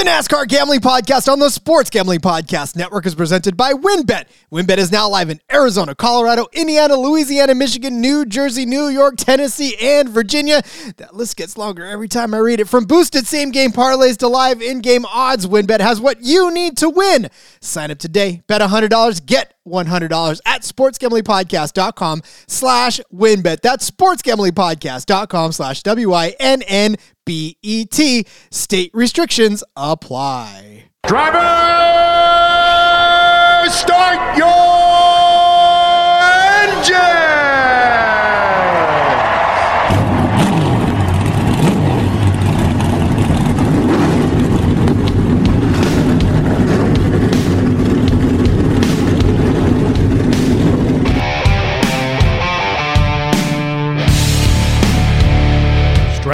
The NASCAR Gambling Podcast on the Sports Gambling Podcast Network is presented by WynnBET. WynnBET is now live in Arizona, Colorado, Indiana, Louisiana, Michigan, New Jersey, New York, Tennessee, and Virginia. That list gets longer every time I read it. From boosted same game parlays to live in game odds, WynnBET has what you need to win. Sign up today, bet $100, get $100 at sportsgamblingpodcast.com slash wynnbet. That's sportsgamblingpodcast.com slash W-I-N-N-B-E-T. State restrictions apply. Driver, start your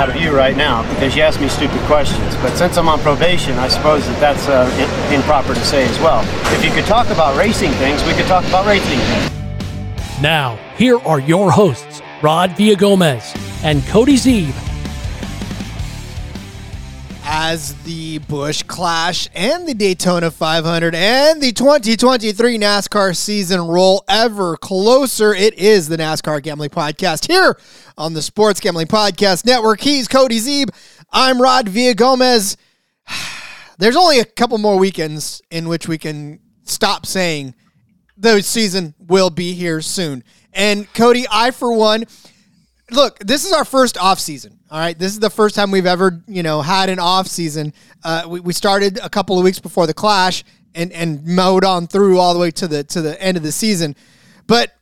out of you right now because you ask me stupid questions. But since I'm on probation, I suppose that that's uh, i- improper to say as well. If you could talk about racing things, we could talk about racing things. Now, here are your hosts, Rod Villagomez and Cody Zeeb. As the Busch Clash and the Daytona 500 and the 2023 NASCAR season roll ever closer, it is the NASCAR Gambling Podcast here on the Sports Gambling Podcast Network. He's Cody Zeeb. I'm Rod Villagomez. There's only a couple more weekends in which we can stop saying the season will be here soon. And Cody, I for one, look, this is our first off season. All right, this is the first time we've ever you know had an off season. Uh, we, we started a couple of weeks before the clash and and mowed on through all the way to the to the end of the season. But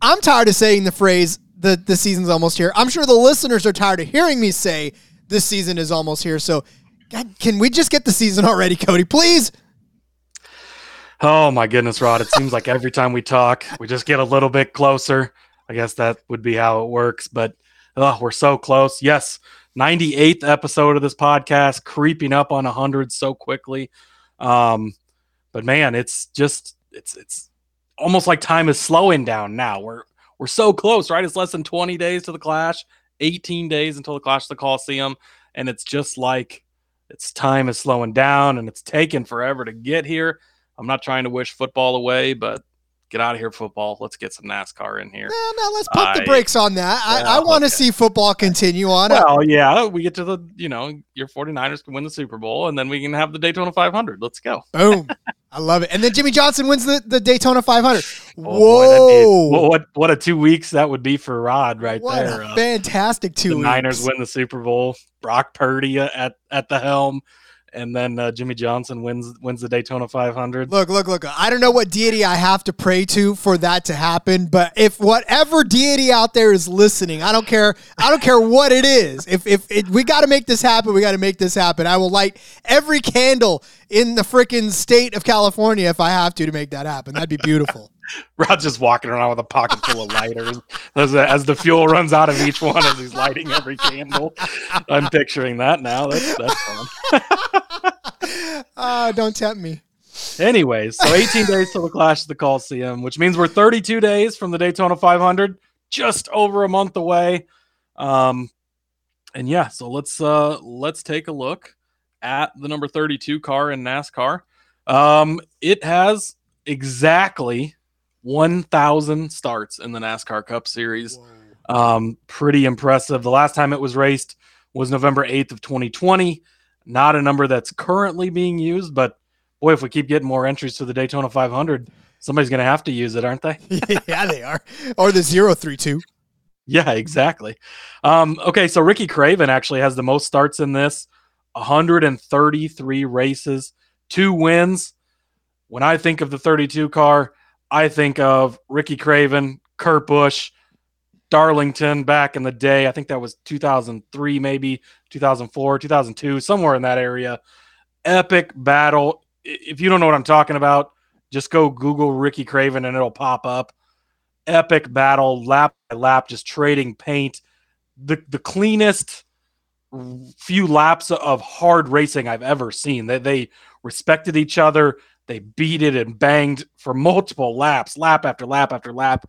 I'm tired of saying the phrase the the season's almost here. I'm sure the listeners are tired of hearing me say this season is almost here. So, God, can we just get the season already, Cody? Please. Oh my goodness, Rod. It seems like every time we talk, we just get a little bit closer. I guess that would be how it works, but oh, we're so close. Yes, 98th episode of this podcast, creeping up on 100 so quickly. Um, but man, it's just it's it's almost like time is slowing down now. We're we're so close, right? It's less than 20 days to the clash, 18 days until the clash of the Coliseum, and it's just like it's time is slowing down and it's taken forever to get here. I'm not trying to wish football away, but get out of here, football. Let's get some NASCAR in here. Now, now let's pump the brakes on that. I, I want to okay. see football continue on. Well, yeah, we get to the, you know, your 49ers can win the Super Bowl and then we can have the Daytona 500. Let's go. Boom. I love it. And then Jimmie Johnson wins the, the Daytona 500. Oh, boy, Whoa. what, what what a two weeks that would be for Rod right what there. Uh, fantastic two the weeks. Niners win the Super Bowl. Brock Purdy at at the helm, and then uh, Jimmie Johnson wins wins the Daytona 500. Look, look, look. I don't know what deity I have to pray to for that to happen, but if whatever deity out there is listening, I don't care. I don't care what it is. If if it, we got to make this happen, we got to make this happen. I will light every candle in the freaking state of California if I have to to make that happen. That'd be beautiful. Rod's just walking around with a pocket full of lighters as, as the fuel runs out of each one as he's lighting every candle. I'm picturing that now. That's that's fun. Ah, don't tempt me. Anyways, so 18 days till the Clash of the Coliseum, which means we're 32 days from the Daytona 500, just over a month away. Um, and yeah, so let's uh let's take a look at the number 32 car in NASCAR. Um, it has exactly 1,000 starts in the NASCAR Cup Series. Um, pretty impressive. The last time it was raced was November 8th of 2020. Not a number that's currently being used, but boy, if we keep getting more entries to the Daytona 500, somebody's going to have to use it, aren't they? yeah, they are. Or the zero three two. Yeah, exactly. Um, okay, so Ricky Craven actually has the most starts in this 133 races, two wins. When I think of the 32 car, I think of Ricky Craven, Kurt Busch, Darlington back in the day. I think that was 2003, maybe 2004, 2002, somewhere in that area. Epic battle. If you don't know what I'm talking about, just go Google Ricky Craven and it'll pop up. Epic battle, lap by lap, just trading paint. the the cleanest few laps of hard racing I've ever seen. They they respected each other. They beat it and banged for multiple laps, lap after lap after lap,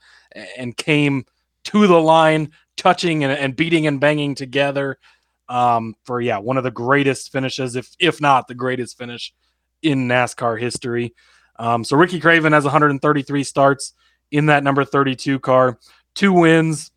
and came to the line, touching and, and beating and banging together. Um, for yeah, one of the greatest finishes, if if not the greatest finish in NASCAR history. Um, so Ricky Craven has 133 starts in that number 32 car, two wins,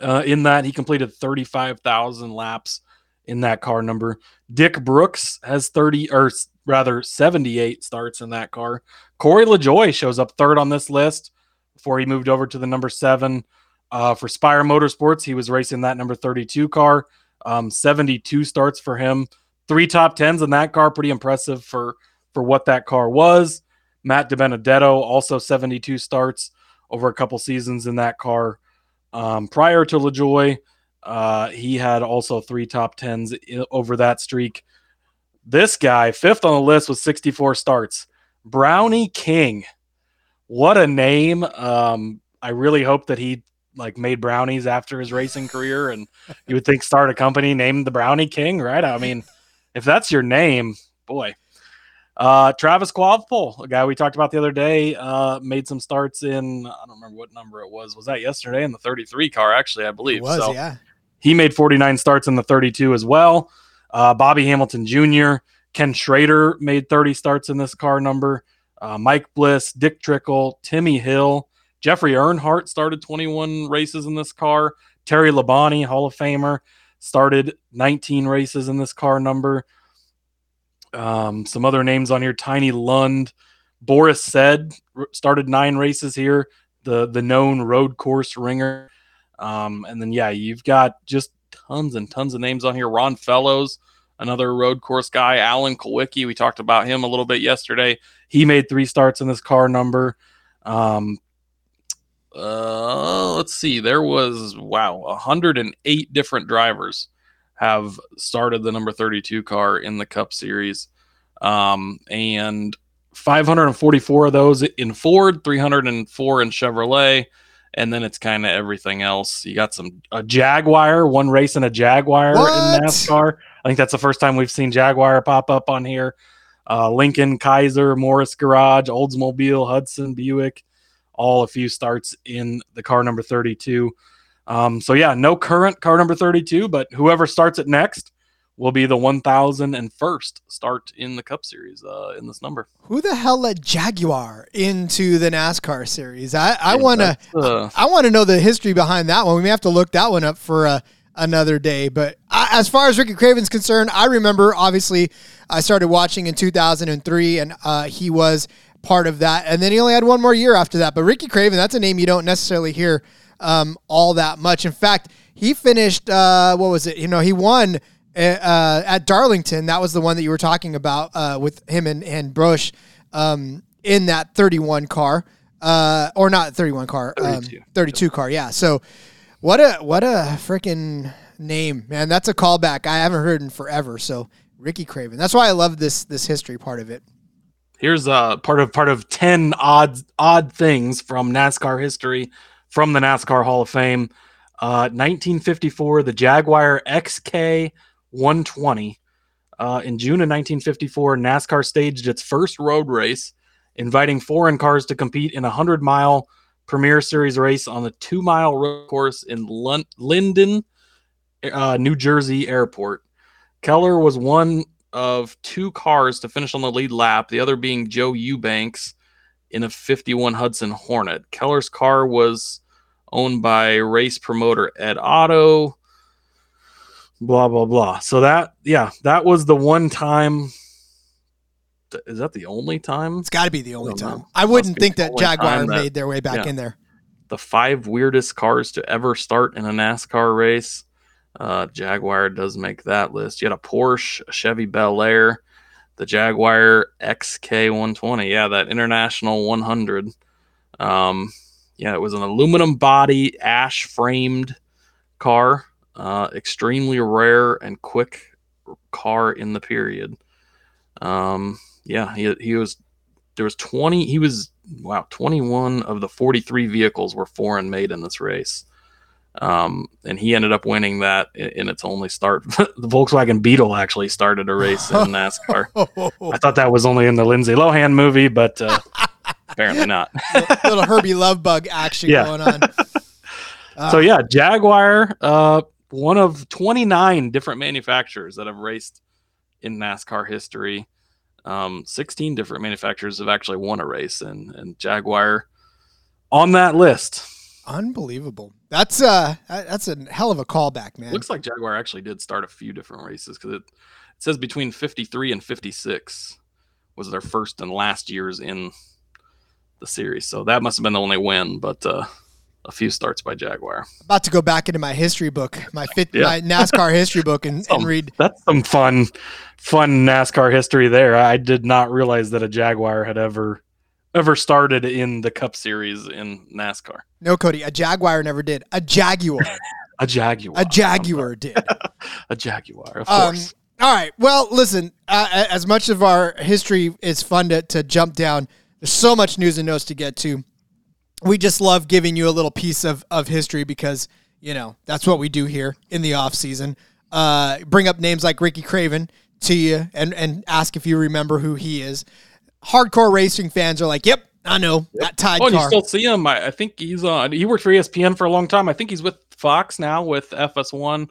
uh, in that. He completed 35,000 laps in that car number. Dick Brooks has 30 or rather 78 starts in that car. Corey LaJoie shows up third on this list before he moved over to the number seven. Uh, for Spire Motorsports, he was racing that number 32 car. Um, 72 starts for him. Three top tens in that car, pretty impressive for for what that car was. Matt DiBenedetto also 72 starts over a couple seasons in that car. Um, prior to LaJoie, uh, he had also three top tens over that streak. This guy, fifth on the list with 64 starts, Brownie King. What a name! Um, I really hope that he like made brownies after his racing career, and you would think start a company named the Brownie King, right? I mean, if that's your name, boy, uh, Travis Kvapil, a guy we talked about the other day, uh, made some starts in I don't remember what number it was. Was that yesterday in the 33 car? Actually, I believe. It was so yeah. He made 49 starts in the 32 as well. Uh, Bobby Hamilton Jr., Ken Schrader made 30 starts in this car number. Uh, Mike Bliss, Dick Trickle, Timmy Hill, Jeffrey Earnhardt started 21 races in this car. Terry Labonte, Hall of Famer, started 19 races in this car number. Um, some other names on here: Tiny Lund, Boris Said started nine races here. The the known road course ringer, um, and then yeah, you've got just tons and tons of names on here. Ron Fellows, another road course guy. Alan Kulwicki, we talked about him a little bit yesterday. He made three starts in this car number. Um, uh, let's see. There was wow, 108 different drivers have started the number 32 car in the Cup Series. Um, and 544 of those in Ford, 304 in Chevrolet, and then it's kind of everything else. You got some a Jaguar, one race in a Jaguar what? in NASCAR. I think that's the first time we've seen Jaguar pop up on here. Uh, Lincoln, Kaiser, Morris Garage, Oldsmobile, Hudson, Buick, all a few starts in the car number 32. Um, so yeah, no current car number 32, but whoever starts it next will be the 1001st start in the Cup Series uh, in this number. Who the hell let Jaguar into the NASCAR series? I, I want to uh, I, I want to know the history behind that one. We may have to look that one up for uh, another day. But I, as far as Ricky Craven's concerned, I remember obviously I started watching in 2003, and uh, he was part of that. And then he only had one more year after that. But Ricky Craven, that's a name you don't necessarily hear um, all that much. In fact, he finished, uh, what was it? You know, he won uh, uh, at Darlington. That was the one that you were talking about uh, with him and, and Busch um, in that 31 car. Uh, or not 31 car, 32. Um, 32 car. Yeah. So what a, what a freaking name, man. That's a callback I haven't heard in forever. So Ricky Craven. That's why I love this, this history part of it. Here's uh part of part of 10 odd odd things from NASCAR history from the NASCAR Hall of Fame. Uh, 1954, the Jaguar XK 120. Uh, in June of 1954, NASCAR staged its first road race, inviting foreign cars to compete in a 100 mile Premier Series race on the two mile road course in Lon- Linden, uh, New Jersey airport. Keller was one of two cars to finish on the lead lap, the other being Joe Eubanks in a 51 Hudson Hornet. Keller's car was owned by race promoter Ed Otto. Blah blah blah. So that yeah, that was the one time. Is that the only time? It's got to be the only I time. Know. I wouldn't think that Jaguar made their way back yeah, in there. The five weirdest cars to ever start in a NASCAR race. Uh, Jaguar does make that list. You had a Porsche, a Chevy Bel Air, the Jaguar XK120. Yeah, that International 100. Um, yeah, it was an aluminum body, ash framed car. Uh, extremely rare and quick car in the period. Um, yeah, he, he was there was 20 he was wow 21 of the 43 vehicles were foreign made in this race Um, and he ended up winning that in, in its only start. the Volkswagen Beetle actually started a race in NASCAR. I thought that was only in the Lindsay Lohan movie, but uh, apparently not. little Herbie Love Bug action Yeah. going on. so yeah, Jaguar, uh, one of 29 different manufacturers that have raced in NASCAR history. Um, 16 different manufacturers have actually won a race, and and Jaguar on that list. Unbelievable. That's uh that- that's a hell of a callback, man. Looks like Jaguar actually did start a few different races because it, it says between 53 and 56 was their first and last years in the series. So that must have been the only win, but uh, a few starts by Jaguar. about to go back into my history book, my fit, Yeah. my NASCAR history book, and, and read. That's some fun, fun NASCAR history there. I did not realize that a Jaguar had ever ever started in the Cup Series in NASCAR. No, Cody, a Jaguar never did. A Jaguar, A Jaguar. a Jaguar did. A Jaguar, of Um, course. all right. Well, listen. Uh, as much of our history is fun to, to jump down, there's so much news and notes to get to. We just love giving you a little piece of, of history because you know that's what we do here in the off season. Uh, bring up names like Ricky Craven to you and and ask if you remember who he is. Hardcore racing fans are like, "Yep, I know that Tide Oh, and you still see him. I, I think he's on. He worked for ESPN for a long time. I think he's with Fox now with FS1.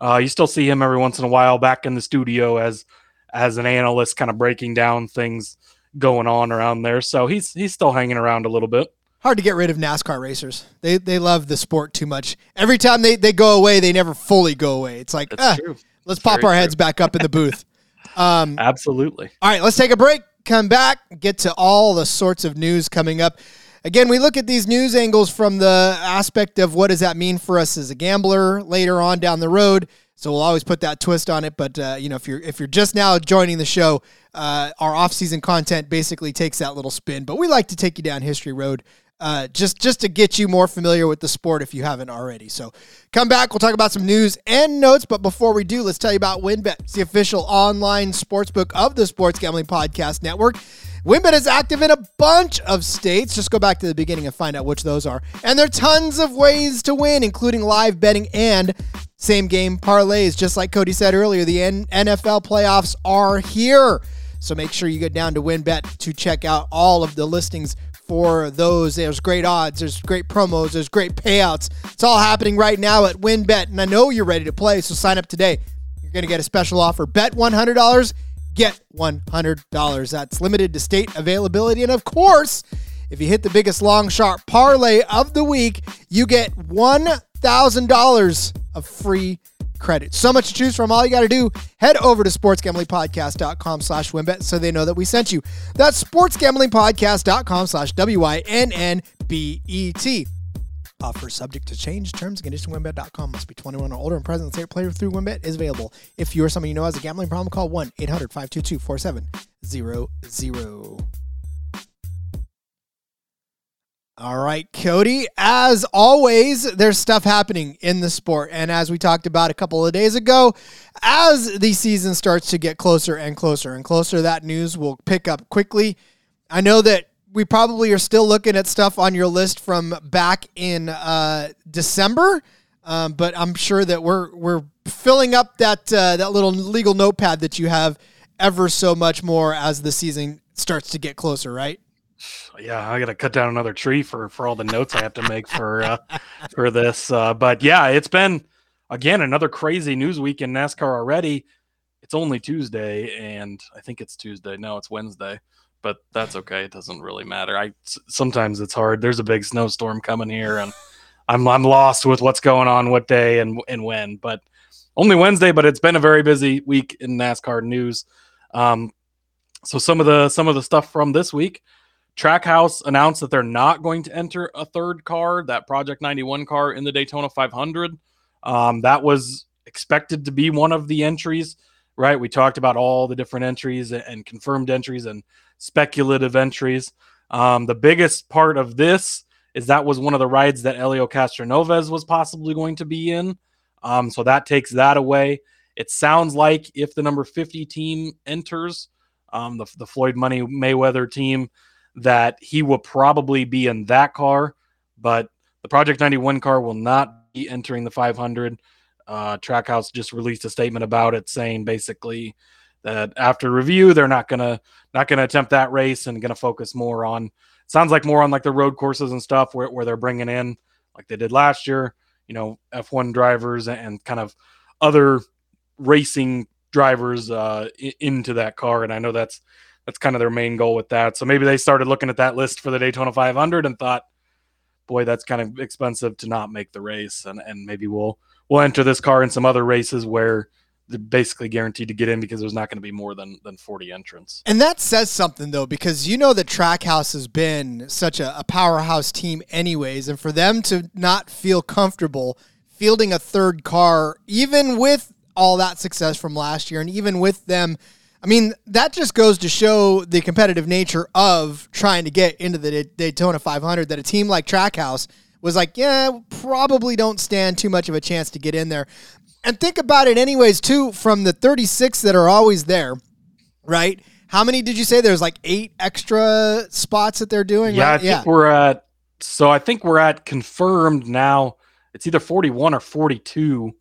Uh, you still see him every once in a while back in the studio as as an analyst, kind of breaking down things going on around there. So he's he's still hanging around a little bit. Hard to get rid of NASCAR racers. They they love the sport too much. Every time they, they go away, they never fully go away. It's like, ah, let's pop our true. heads back up in the booth. Um, Absolutely. all right, let's take a break. Come back, get to all the sorts of news coming up. Again, we look at these news angles from the aspect of what does that mean for us as a gambler later on down the road. So we'll always put that twist on it. But uh, you know, if you're if you're just now joining the show, uh, our off-season content basically takes that little spin. But we like to take you down history road. Uh, just just to get you more familiar with the sport if you haven't already. So come back, we'll talk about some news and notes. But before we do, let's tell you about WynnBET. It's the official online sportsbook of the Sports Gambling Podcast Network. WynnBET is active in a bunch of states. Just go back to the beginning and find out which those are. And there are tons of ways to win, including live betting and same game parlays. Just like Cody said earlier, the NFL playoffs are here. So make sure you get down to WinBet to check out all of the listings for those. There's great odds, there's great promos, there's great payouts. It's all happening right now at WynnBET, and I know you're ready to play, so sign up today. You're going to get a special offer. Bet $100, get $100. That's limited to state availability. And of course, if you hit the biggest long shot parlay of the week, you get $1,000 of free credit. So much to choose from. All you got to do, head over to sportsgamblingpodcast.com slash wynnbet so they know that we sent you. That's sportsgamblingpodcast.com slash W-I-N-N-B-E-T. Offer subject to change. Terms and conditions wynnbet.com must be 21 or older and present. State player through WynnBET is available. If you or someone you know has a gambling problem, call 1 800 522 4700. All right, Cody. As always, there's stuff happening in the sport. And as we talked about a couple of days ago, as the season starts to get closer and closer and closer, that news will pick up quickly. I know that we probably are still looking at stuff on your list from back in uh, December, um, but I'm sure that we're we're filling up that uh, that little legal notepad that you have ever so much more as the season starts to get closer, right? Yeah, I got to cut down another tree for for all the notes I have to make for uh, for this. Uh, but yeah, it's been again another crazy news week in NASCAR already. It's only Tuesday, and I think it's Tuesday. No, it's Wednesday, but that's okay. It doesn't really matter. I sometimes it's hard. There's a big snowstorm coming here, and I'm I'm lost with what's going on, what day and and when. But only Wednesday, but it's been a very busy week in NASCAR news. Um, so some of the some of the stuff from this week. Trackhouse announced that they're not going to enter a third car, that Project 91 car in the Daytona 500. Um, that was expected to be one of the entries, right? We talked about all the different entries and, confirmed entries and speculative entries. Um, the biggest part of this is that was one of the rides that Helio Castroneves was possibly going to be in. Um, so that takes that away. It sounds like if the number 50 team enters, um, the, the Floyd Money Mayweather team, that he will probably be in that car, but the Project 91 car will not be entering the 500. Uh, Trackhouse just released a statement about it, saying basically that after review, they're not gonna not gonna attempt that race and gonna focus more on. Sounds like more on like the road courses and stuff where, where they're bringing in like they did last year, you know, F1 drivers and kind of other racing drivers uh, into that car. And I know that's that's kind of their main goal with that. So maybe they started looking at that list for the Daytona 500 and thought, boy, that's kind of expensive to not make the race, and and maybe we'll we'll enter this car in some other races where they're basically guaranteed to get in because there's not going to be more than than 40 entrants. And that says something though, because you know the Trackhouse has been such a, a powerhouse team, anyways, and for them to not feel comfortable fielding a third car, even with all that success from last year, and even with them. I mean, that just goes to show the competitive nature of trying to get into the Daytona 500 that a team like Trackhouse was like, yeah, probably don't stand too much of a chance to get in there. And think about it, anyways, too, from the 36 that are always there, right? How many did you say there's like eight extra spots that they're doing? Yeah, right? I think yeah. we're at, so I think we're at confirmed now. It's either 41 or 42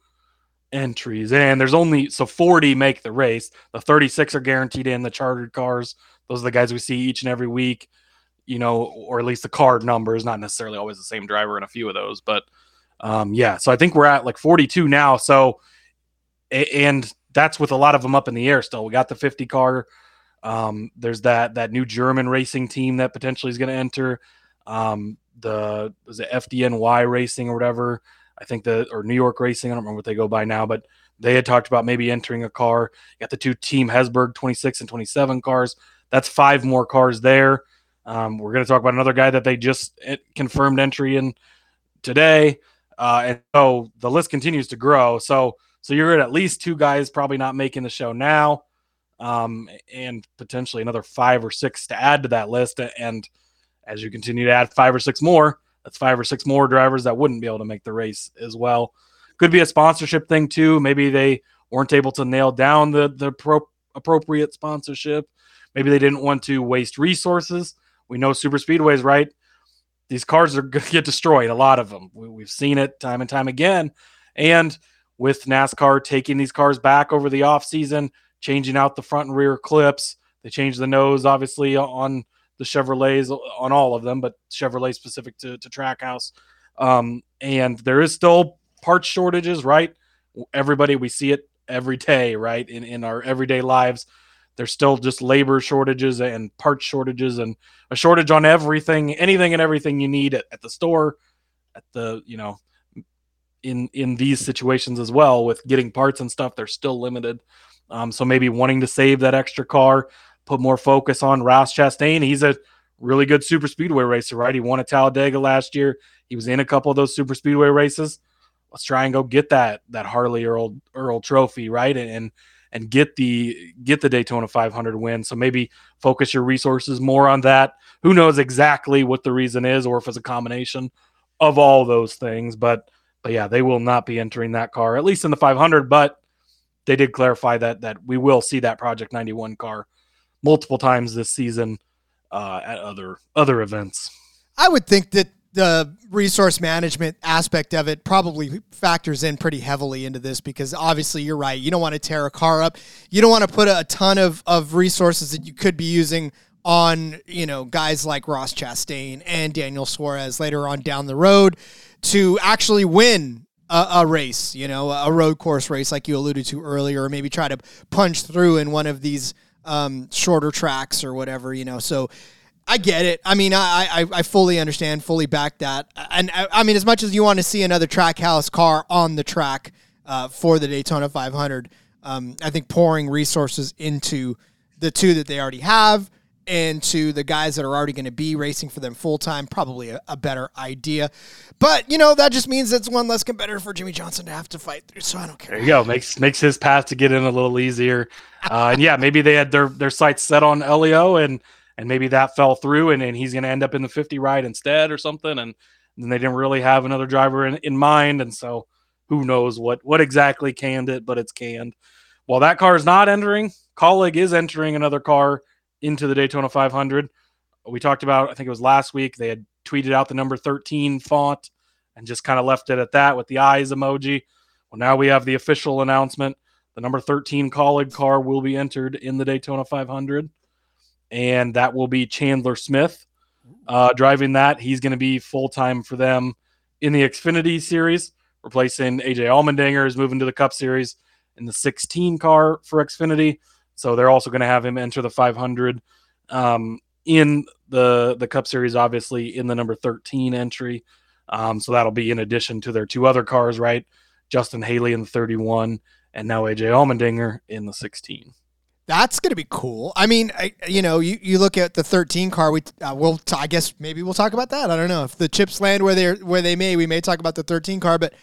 entries. And there's only, so 40 make the race. The 36 are guaranteed in the chartered cars. Those are the guys we see each and every week, you know, or at least the card number is not necessarily always the same driver in a few of those. But um, yeah, so I think we're at like 42 now. So, and that's with a lot of them up in the air still. We got the 50 car. Um, there's that that new German racing team that potentially is going to enter. Um, the was it FDNY Racing or whatever. I think the or New York Racing. I don't remember what they go by now, but they had talked about maybe entering a car. You got the two Team Hezeberg 26 and 27 cars. That's five more cars there. Um, we're going to talk about another guy that they just eh, confirmed entry in today. Uh, and so the list continues to grow. So so you're at at least two guys probably not making the show now, um, and potentially another five or six to add to that list. And as you continue to add five or six more, that's five or six more drivers that wouldn't be able to make the race as well. Could be a sponsorship thing too. Maybe they weren't able to nail down the the pro- appropriate sponsorship. Maybe they didn't want to waste resources. We know super speedways, right? these cars are going to get destroyed. A lot of them. We, have seen it time and time again. And with NASCAR taking these cars back over the off season, changing out the front and rear clips, they changed the nose obviously on the Chevrolets on all of them, but Chevrolet specific to, to Trackhouse. Um, and there is still parts shortages, right? Everybody, we see it every day, right? In, in our everyday lives. There's still just labor shortages and parts shortages and a shortage on everything, anything and everything you need at, at the store, at the, you know, in in these situations as well with getting parts and stuff, they're still limited. Um, so maybe wanting to save that extra car, put more focus on Ross Chastain. He's a really good super speedway racer, right? He won at Talladega last year. He was in a couple of those super speedway races. Let's try and go get that that Harley Earl Earl trophy, right? And, and and get the get the Daytona 500 win. So maybe focus your resources more on that. Who knows exactly what the reason is, or if it's a combination of all those things. But but yeah, they will not be entering that car at least in the 500. But they did clarify that that we will see that Project 91 car multiple times this season uh, at other other events. I would think that the resource management aspect of it probably factors in pretty heavily into this because obviously you're right. You don't want to tear a car up. You don't want to put a ton of, of resources that you could be using on, you know, guys like Ross Chastain and Daniel Suarez later on down the road to actually win a, a, race, you know, a road course race like you alluded to earlier, or maybe try to punch through in one of these um, shorter tracks or whatever, you know. So I get it. I mean, I, I, I fully understand, fully back that. And I, I, mean, as much as you want to see another Trackhouse car on the track uh, for the Daytona 500, um, I think pouring resources into the two that they already have and to the guys that are already going to be racing for them full time, probably a, a, better idea. But you know that just means it's one less competitor for Jimmie Johnson to have to fight through. So I don't care. There you go. Makes makes his path to get in a little easier. Uh, and yeah, maybe they had their their sights set on Helio and and maybe that fell through and, and he's going to end up in the 50 ride instead or something. And, and they didn't really have another driver in, in mind. And so who knows what, what exactly canned it, but it's canned. While that car is not entering, Kaulig is entering another car into the Daytona 500. We talked about, I think it was last week, they had tweeted out the number 13 font and just kind of left it at that with the eyes emoji. Well, now we have the official announcement. The number 13 Kaulig car will be entered in the Daytona 500, and that will be Chandler Smith uh, driving that. He's going to be full time for them in the Xfinity series, replacing AJ Allmendinger is moving to the Cup series in the 16 car for Xfinity. So they're also going to have him enter the 500 um, in the the Cup Series, obviously in the number 13 entry. Um, so that'll be in addition to their two other cars, right? Justin Haley in the 31, and now AJ Allmendinger in the 16. That's going to be cool. I mean, I, you know, you, you look at the 13 car. We uh, will. T- I guess maybe we'll talk about that. I don't know if the chips land where they where they may. We may talk about the 13 car, but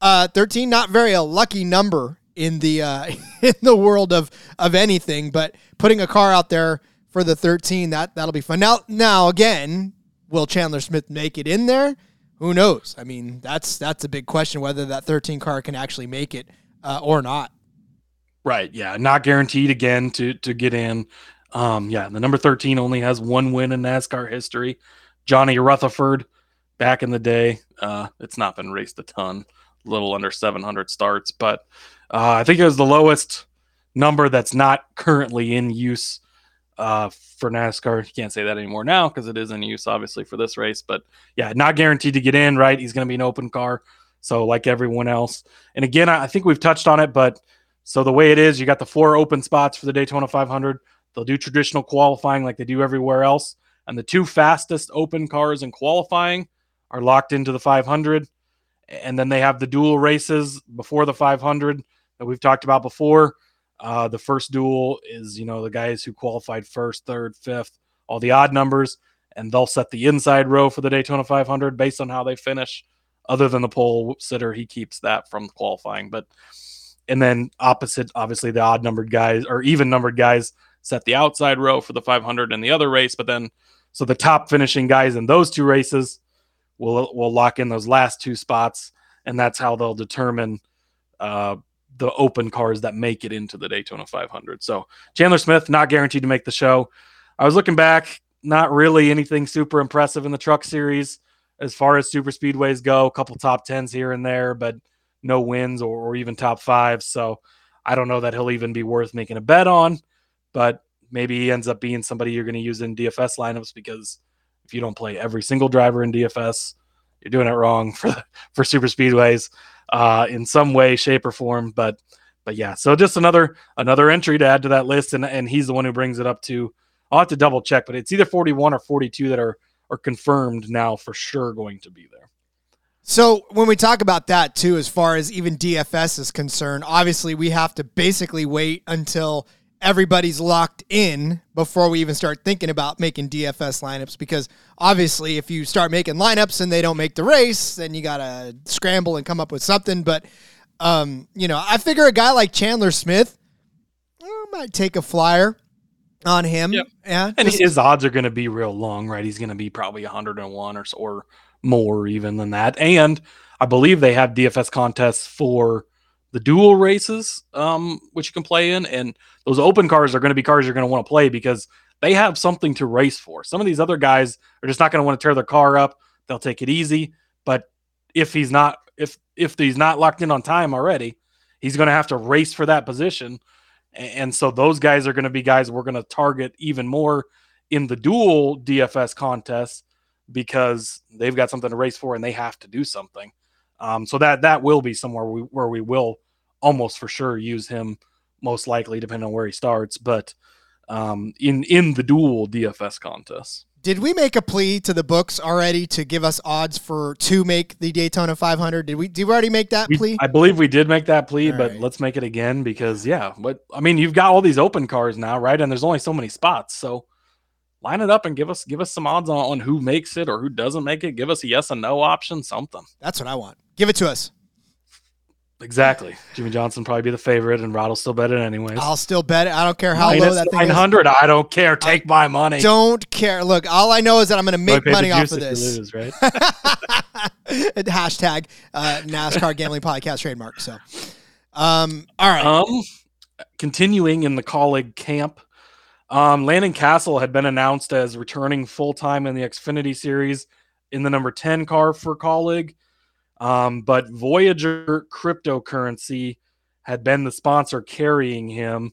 uh, 13 not very a lucky number in the uh, in the world of of anything. But putting a car out there for the 13 that that'll be fun. Now now again, will Chandler Smith make it in there? Who knows? I mean, that's that's a big question whether that 13 car can actually make it uh, or not. Right. Yeah. Not guaranteed again to to get in. Um, yeah, the number 13 only has one win in NASCAR history. Johnny Rutherford back in the day. Uh, it's not been raced a ton, a little under 700 starts, but uh, I think it was the lowest number that's not currently in use uh, for NASCAR. You can't say that anymore now because it is in use, obviously, for this race. But yeah, not guaranteed to get in, right? He's going to be an open car. So, like everyone else. And again, I think we've touched on it, but so the way it is, you got the four open spots for the Daytona 500. They'll do traditional qualifying like they do everywhere else. And the two fastest open cars in qualifying are locked into the 500. And then they have the duel races before the 500 that we've talked about before. Uh, the first duel is, you know, the guys who qualified first, third, fifth, all the odd numbers, and they'll set the inside row for the Daytona 500 based on how they finish. Other than the pole sitter, he keeps that from qualifying. But and then opposite, obviously, the odd numbered guys or even numbered guys set the outside row for the 500 in the other race. But then, so the top finishing guys in those two races will will lock in those last two spots, and that's how they'll determine uh, the open cars that make it into the Daytona 500. So Chandler Smith not guaranteed to make the show. I was looking back, not really anything super impressive in the truck series as far as super speedways go. A couple top tens here and there, but no wins or, or even top fives. So I don't know that he'll even be worth making a bet on, but maybe he ends up being somebody you're going to use in DFS lineups because if you don't play every single driver in DFS, you're doing it wrong for for super speedways uh, in some way, shape, or form. But but yeah, so just another another entry to add to that list, and and he's the one who brings it up to. I'll have to double check, but it's either 41 or 42 that are are confirmed now for sure going to be there. So when we talk about that too, as far as even DFS is concerned, obviously we have to basically wait until everybody's locked in before we even start thinking about making DFS lineups because obviously if you start making lineups and they don't make the race, then you got to scramble and come up with something. But, um, you know, I figure a guy like Chandler Smith I might take a flyer on him. Yep. Yeah. And his odds are going to be real long, right? He's going to be probably 101 or or more even than that. And I believe they have DFS contests for the duel races, um, which you can play in. And those open cars are going to be cars you're going to want to play because they have something to race for. Some of these other guys are just not going to want to tear their car up. They'll take it easy. But if he's not, if if he's not locked in on time already, he's going to have to race for that position. And so those guys are going to be guys we're going to target even more in the duel DFS contests because they've got something to race for and they have to do something. Um, so that that will be somewhere we, where we will almost for sure use him, most likely depending on where he starts. But um, in in the duel DFS contests. Did we make a plea to the books already to give us odds for to make the Daytona 500? Did we? Did we already make that We- plea? I believe we did make that plea, All but right. let's make it again because yeah, but I mean you've got all these open cars now, right? And there's only so many spots, so line it up and give us give us some odds on, on who makes it or who doesn't make it. Give us a yes and no option, something. That's what I want. Give it to us. Exactly. Jimmie Johnson probably be the favorite, and Rod will still bet it anyways. I'll still bet it. I don't care how low that thing nine is. hundred. I don't care. Take my money. Don't care. Look, all I know is that I'm going to make money off of this. lose, right? Hashtag uh, NASCAR Gambling Podcast trademark. So, um, all right. Um, continuing in the Kaulig camp, um, Landon Cassill had been announced as returning full time in the Xfinity Series in the number ten car for Kaulig. Um, but Voyager cryptocurrency had been the sponsor carrying him.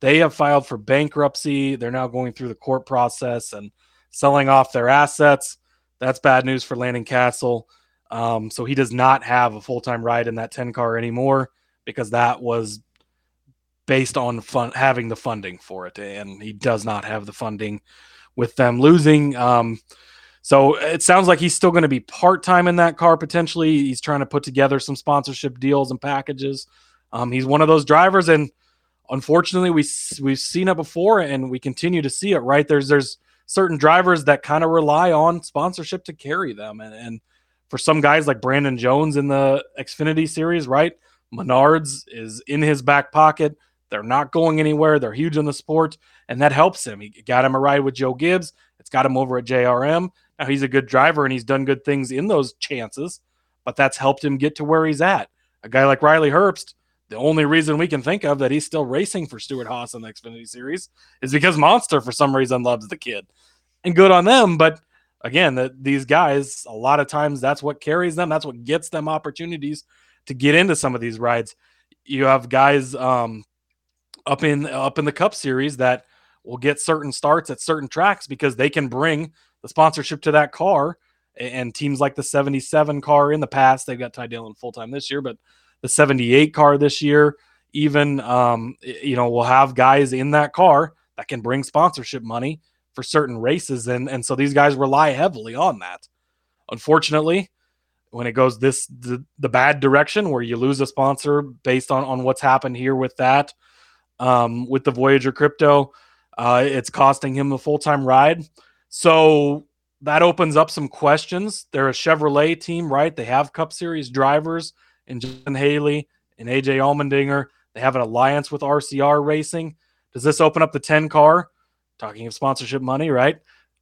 They have filed for bankruptcy. They're now going through the court process and selling off their assets. That's bad news for Landon Cassill. Um, so he does not have a full time ride in that 10 car anymore because that was based on fun, having the funding for it. And he does not have the funding with them losing. Um, so it sounds like he's still going to be part time in that car potentially. He's trying to put together some sponsorship deals and packages. Um, he's one of those drivers, and unfortunately, we we've seen it before, and we continue to see it. Right there's there's certain drivers that kind of rely on sponsorship to carry them, and and for some guys like Brandon Jones in the Xfinity series, right? Menards is in his back pocket. They're not going anywhere. They're huge in the sport, and that helps him. He got him a ride with Joe Gibbs. It's got him over at JRM. Now he's a good driver and he's done good things in those chances, but that's helped him get to where he's at. A guy like Riley Herbst, the only reason we can think of that he's still racing for Stewart-Haas in the Xfinity Series is because Monster, for some reason, loves the kid. And good on them, but again, the, these guys, a lot of times that's what carries them. That's what gets them opportunities to get into some of these rides. You have guys um, up in up in the Cup Series that will get certain starts at certain tracks because they can bring the sponsorship to that car. And teams like the 77 car in the past, they've got Ty Dillon full time this year, but the 78 car this year, even, um, you know, we'll have guys in that car that can bring sponsorship money for certain races. And, and so these guys rely heavily on that. Unfortunately, when it goes this the, the bad direction where you lose a sponsor based on on what's happened here with that um, with the Voyager crypto, uh, it's costing him a full time ride. So that opens up some questions. They're a Chevrolet team, right? They have Cup Series drivers in Justin Haley and AJ Allmendinger. They have an alliance with RCR Racing. Does this open up the 10 car? Talking of sponsorship money, right?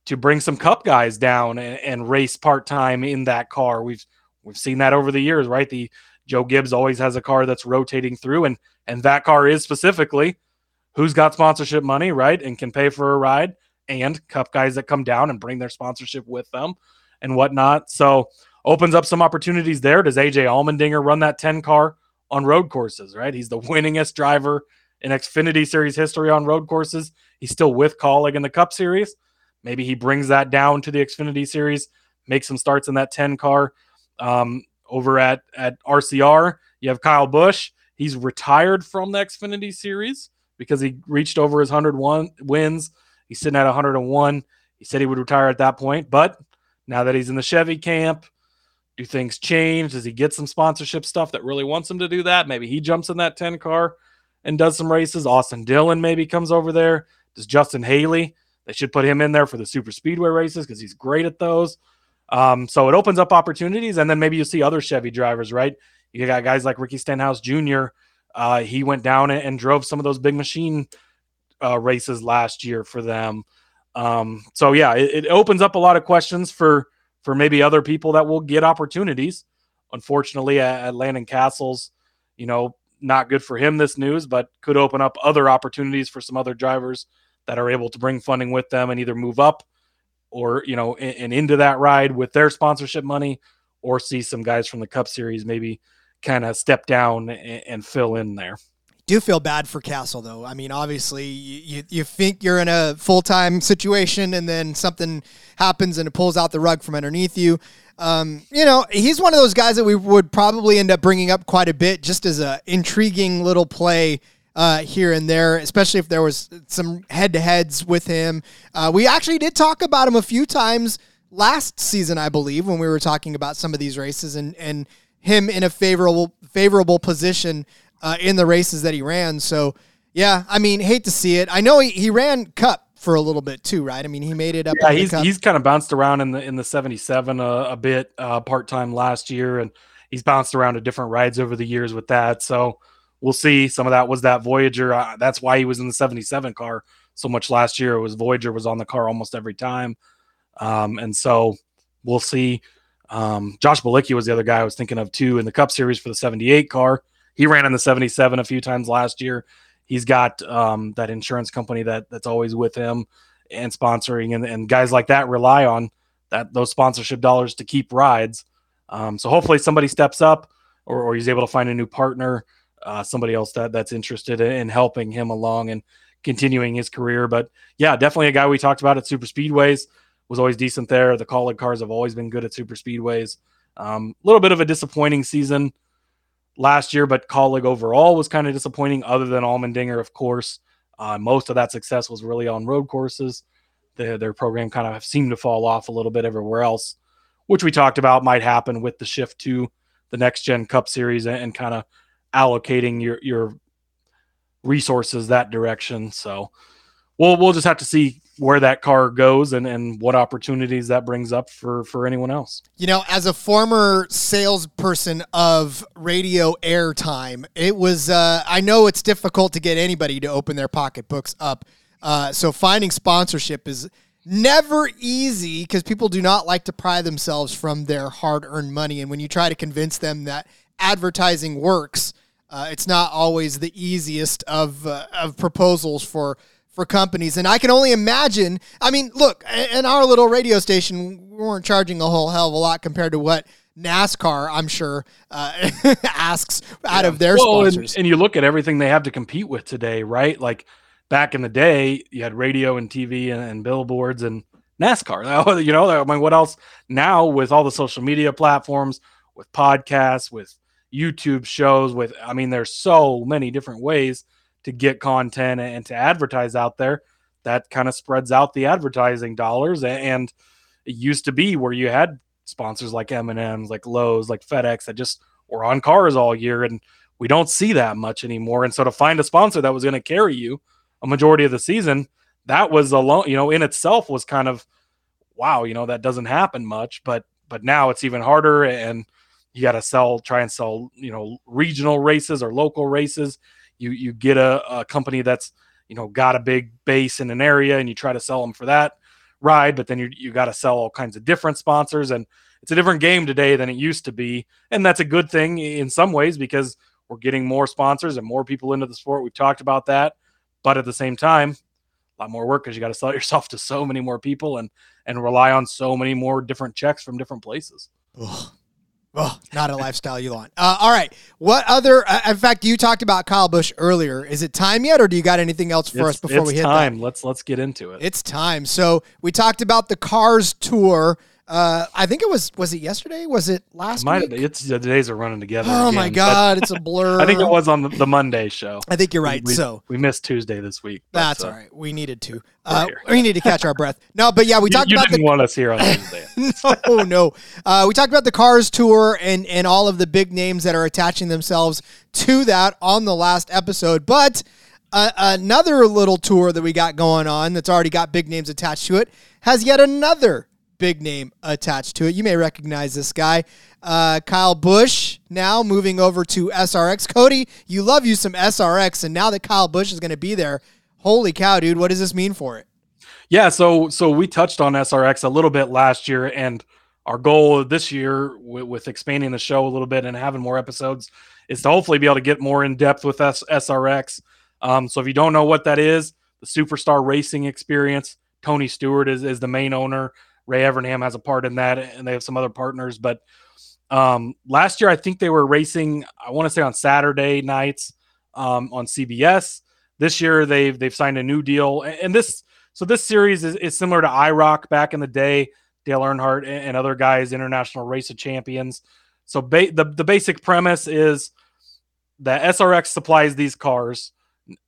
To bring some Cup guys down and, and race part time in that car. We've we've seen that over the years, right? The Joe Gibbs always has a car that's rotating through, and and that car is specifically who's got sponsorship money, right, and can pay for a ride and cup guys that come down and bring their sponsorship with them and whatnot. So opens up some opportunities there. Does AJ Allmendinger run that 10 car on road courses, right? He's the winningest driver in Xfinity Series history on road courses. He's still with Kaulig in the Cup Series. Maybe he brings that down to the Xfinity Series, makes some starts in that 10 car. Um, over at, at RCR, you have Kyle Busch. He's retired from the Xfinity Series because he reached over his 101 wins He's sitting at 101. He said he would retire at that point, but now that he's in the Chevy camp, do things change? Does he get some sponsorship stuff that really wants him to do that? Maybe he jumps in that 10 car and does some races. Austin Dillon maybe comes over there. Does Justin Haley? They should put him in there for the super speedway races because he's great at those. Um, so it opens up opportunities, and then maybe you see other Chevy drivers, right? You got guys like Ricky Stenhouse Jr. Uh, he went down and, drove some of those big machine uh, races last year for them. Um, so yeah, it, it, opens up a lot of questions for for maybe other people that will get opportunities. Unfortunately, at, at Landon Cassill's, you know, not good for him this news, but could open up other opportunities for some other drivers that are able to bring funding with them and either move up or you know and, and into that ride with their sponsorship money, or see some guys from the Cup Series maybe kind of step down and, and fill in there do feel bad for Cassill though. I mean, obviously, you you think you're in a full time situation, and then something happens and it pulls out the rug from underneath you. Um, you know, he's one of those guys that we would probably end up bringing up quite a bit, just as a intriguing little play. Uh, here and there, especially if there was some head to heads with him. Uh, we actually did talk about him a few times last season, I believe, when we were talking about some of these races and and him in a favorable favorable position uh, in the races that he ran. So, yeah, I mean, hate to see it. I know he, he ran Cup for a little bit too, right? I mean, he made it up. Yeah, he's he's kind of bounced around in the in the seventy seven uh, a bit uh, part time last year, and he's bounced around to different rides over the years with that. So we'll see. Some of that was that Voyager. Uh, that's why he was in the seventy seven car so much last year. It was Voyager was on the car almost every time, um, and so we'll see. Um, Josh Bilicki was the other guy I was thinking of too in the Cup Series for the seventy eight car. He ran in the 77 a few times last year. He's got um, that insurance company that that's always with him and sponsoring, and, and guys like that rely on that those sponsorship dollars to keep rides. Um, so hopefully somebody steps up or, or he's able to find a new partner, uh, somebody else that that's interested in, in helping him along and continuing his career. But yeah, definitely a guy we talked about at super speedways was always decent there. The Kaulig cars have always been good at super speedways. A um, little bit of a disappointing season last year, but Kaulig overall was kind of disappointing, other than Allmendinger, of course. Uh, most of that success was really on road courses. The, their program kind of seemed to fall off a little bit everywhere else, which we talked about might happen with the shift to the next gen Cup Series and, and kind of allocating your your resources that direction. So we'll we'll just have to see where that car goes and, and what opportunities that brings up for for anyone else. You know, as a former salesperson of radio airtime, it was uh, I know it's difficult to get anybody to open their pocketbooks up. Uh, so finding sponsorship is never easy because people do not like to pry themselves from their hard-earned money and when you try to convince them that advertising works uh, it's not always the easiest of uh, of proposals for for companies. And I can only imagine. I mean, look, in our little radio station, we weren't charging a whole hell of a lot compared to what NASCAR, I'm sure, uh, asks out yeah. of their well, sponsors. And, and, you look at everything they have to compete with today, right? Like back in the day, you had radio and TV and, and billboards and NASCAR. You know, I mean, what else now with all the social media platforms, with podcasts, with YouTube shows, with I mean, there's so many different ways to get content and to advertise out there, that kind of spreads out the advertising dollars. And it used to be where you had sponsors like M&M's, like Lowe's, like FedEx that just were on cars all year. And we don't see that much anymore. And so to find a sponsor that was going to carry you a majority of the season, that was alone, you know, in itself was kind of wow, you know, that doesn't happen much. But but now it's even harder and you got to sell, try and sell, you know, regional races or local races. You you get a, a company that's you know got a big base in an area and you try to sell them for that ride but then you you got to sell all kinds of different sponsors and it's a different game today than it used to be. And that's a good thing in some ways because we're getting more sponsors and more people into the sport. We've talked about that. But at the same time a lot more work because you got to sell yourself to so many more people and and rely on so many more different checks from different places. Ugh. Oh, not a lifestyle you want. Uh, all right. What other? Uh, in fact, you talked about Kyle Busch earlier. Is it time yet, or do you got anything else for it's, us before we hit time? That? Let's let's get into it. It's time. So we talked about the Cars Tour uh, I think it was was it yesterday? Was it last it week? It's the days are running together. Oh again, my god, it's a blur. I think it was on the, the, Monday show. I think you're right. We, so we missed Tuesday this week. That's uh, all right. We needed to. Uh, we need to catch our breath. No, but yeah, we talked you about. didn't the, want us here on Tuesday. no, no. Uh, we talked about the Cars tour and and all of the big names that are attaching themselves to that on the last episode, but. Uh, another little tour that we got going on that's already got big names attached to it has yet another big name attached to it. You may recognize this guy. Uh, Kyle Busch now moving over to SRX. Cody, you love you some SRX, and now that Kyle Busch is going to be there, holy cow, dude, what does this mean for it? Yeah, so so we touched on SRX a little bit last year, and our goal this year with, with expanding the show a little bit and having more episodes is to hopefully be able to get more in depth with S- SRX. Um, so if you don't know what that is, the Superstar Racing Experience. Tony Stewart is, is the main owner. Ray Evernham has a part in that, and they have some other partners. But um, last year, I think they were racing. I want to say on Saturday nights um, on CBS. This year, they've they've signed a new deal, and this so this series is, is similar to IROC back in the day. Dale Earnhardt and, and other guys, international race of champions. So ba- the the basic premise is that SRX supplies these cars.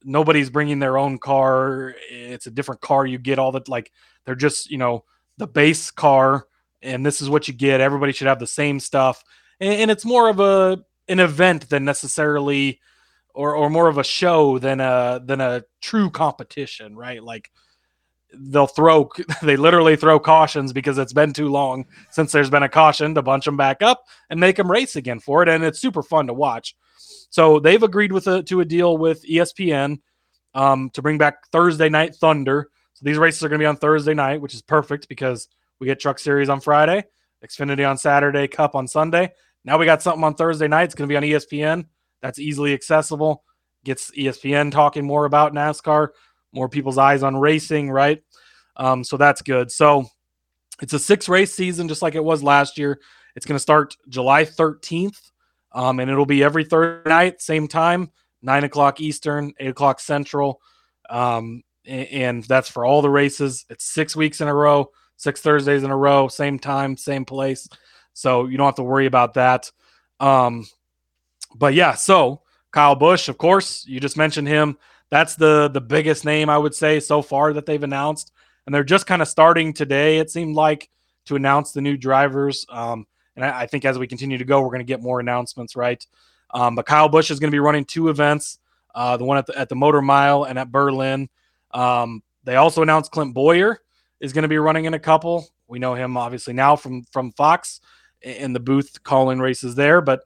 Nobody's bringing their own car. It's a different car you get. All the like they're just you know the base car and this is what you get. Everybody should have the same stuff. And, and, it's more of a an event than necessarily or or more of a show than a than a true competition, right? Like they'll throw they literally throw cautions because it's been too long since there's been a caution to bunch them back up and make them race again for it and it's super fun to watch. So they've agreed with a to a deal with ESPN um, to bring back Thursday Night Thunder so these races are going to be on Thursday night, which is perfect because we get Truck Series on Friday, Xfinity on Saturday, Cup on Sunday. Now we got something on Thursday night. It's going to be on ESPN. That's easily accessible. Gets ESPN talking more about NASCAR, more people's eyes on racing, right? Um, so that's good. So it's a six race season, just like it was last year. It's going to start July 13th, um, and it'll be every Thursday night, same time, nine o'clock Eastern, eight o'clock Central. Um, and that's for all the races. It's six weeks in a row, six Thursdays in a row, same time, same place. So you don't have to worry about that. Um, but yeah, so Kyle Busch, of course, you just mentioned him. That's the the biggest name I would say so far that they've announced, and they're just kind of starting today. It seemed like to announce the new drivers. Um, and I, I, think as we continue to go, we're going to get more announcements, right? Um, but Kyle Busch is going to be running two events, uh, the one at the, at the Motor Mile and at Berlin. Um, they also announced Clint Bowyer is going to be running in a couple. We know him obviously now from from Fox in the booth calling races there, but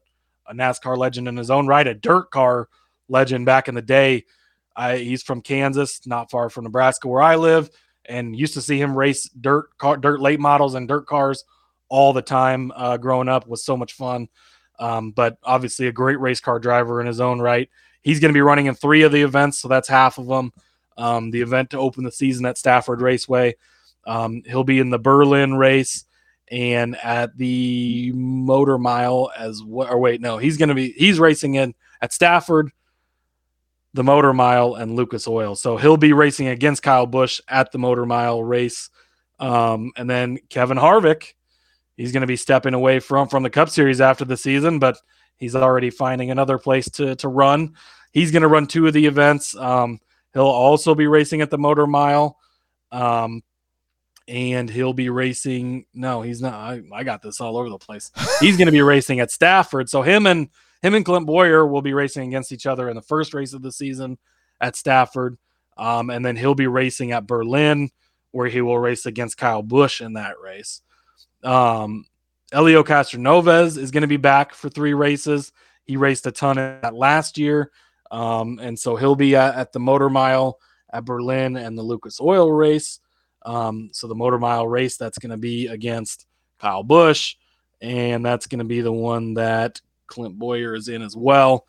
a NASCAR legend in his own right, a dirt car legend back in the day. I, he's from Kansas, not far from Nebraska, where I live, and used to see him race dirt car, dirt late models and dirt cars all the time uh, growing up. was so much fun. Um, but obviously, a great race car driver in his own right. He's going to be running in three of the events, so that's half of them. Um, the event to open the season at Stafford Raceway. Um, he'll be in the Berlin race and at the Motor Mile as well. Or wait, no, he's going to be he's racing in at Stafford, the Motor Mile, and Lucas Oil. So he'll be racing against Kyle Busch at the Motor Mile race. Um, and then Kevin Harvick, he's going to be stepping away from from the Cup Series after the season, but he's already finding another place to to run. He's going to run two of the events. Um, he'll also be racing at the Motor Mile. Um, and he'll be racing. No, he's not. I, I got this all over the place. He's going to be racing at Stafford. So him and him and Clint Bowyer will be racing against each other in the first race of the season at Stafford, um, and then he'll be racing at Berlin, where he will race against Kyle Busch in that race. Um, Helio Castroneves is going to be back for three races. He raced a ton of that last year, um, and so he'll be at, at the Motor Mile at Berlin and the Lucas Oil race. Um, so the motor mile race that's going to be against Kyle Busch, and that's going to be the one that Clint Bowyer is in as well.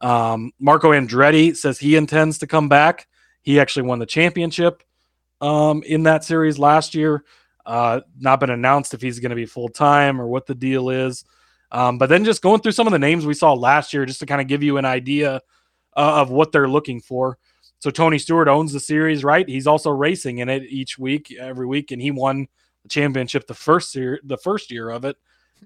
Um, Marco Andretti says he intends to come back. He actually won the championship um, in that series last year. Uh, not been announced if he's going to be full time or what the deal is. Um, but then just going through some of the names we saw last year, just to kind of give you an idea uh, of what they're looking for. So Tony Stewart owns the series, right? He's also racing in it each week, every week, and he won the championship the first year, the first year of it,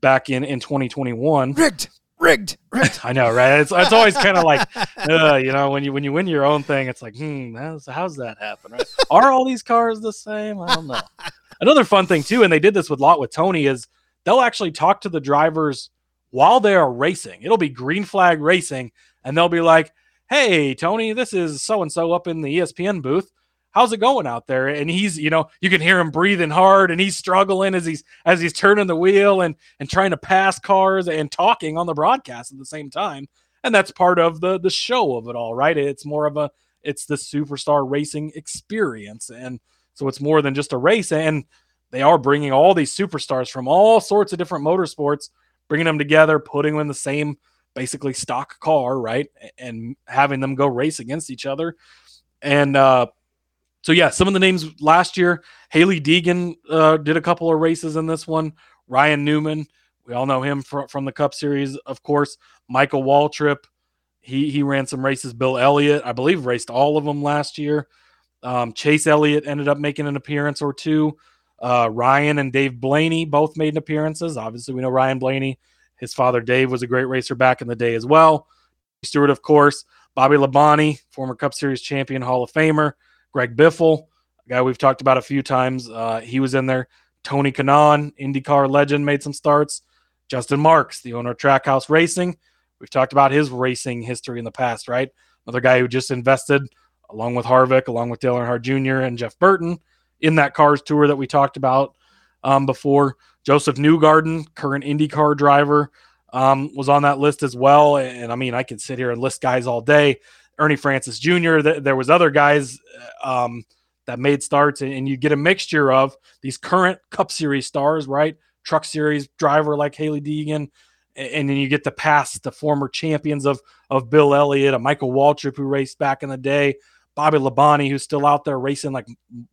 back in in 2021. Rigged, rigged, rigged. I know, right? It's it's always kind of like, uh, you know, when you when you win your own thing, it's like, hmm, how's, how's that happen? Right? Are all these cars the same? I don't know. Another fun thing too, and they did this with lot with Tony, is they'll actually talk to the drivers while they are racing. It'll be green flag racing, and they'll be like, hey tony this is so and so up in the espn booth. How's it going out there? And he's you know you can hear him breathing hard and he's struggling as he's as he's turning the wheel and and trying to pass cars and talking on the broadcast at the same time. And that's part of the the show of it all right? It's more of a it's the superstar racing experience. And so it's more than just a race. And they are bringing all these superstars from all sorts of different motorsports bringing them together putting them in the same basically stock car, right? And having them go race against each other. And uh, so, yeah, some of the names last year, Hailie Deegan uh, did a couple of races in this one. Ryan Newman, we all know him from, from the Cup Series, of course. Michael Waltrip, he he ran some races. Bill Elliott, I believe, raced all of them last year. Um, Chase Elliott ended up making an appearance or two. Uh, Ryan and Dave Blaney both made appearances. Obviously, we know Ryan Blaney his father, Dave, was a great racer back in the day as well. Stewart, of course. Bobby Labonte, former Cup Series champion, Hall of Famer. Greg Biffle, a guy we've talked about a few times. Uh, he was in there. Tony Kanaan, IndyCar legend, made some starts. Justin Marks, the owner of Trackhouse Racing. We've talked about his racing history in the past, right? Another guy who just invested, along with Harvick, along with Dale Earnhardt Jr. and Jeff Burton, in that Cars tour that we talked about um, before. Josef Newgarden, current IndyCar driver, um, was on that list as well. And I mean, I could sit here and list guys all day. Ernie Francis Jr. Th- there was other guys um, that made starts, and, and you get a mixture of these current Cup Series stars, right? Truck Series driver like Hailie Deegan, and then you get to pass the former champions of of Bill Elliott, a Michael Waltrip who raced back in the day, Bobby Labonte who's still out there racing like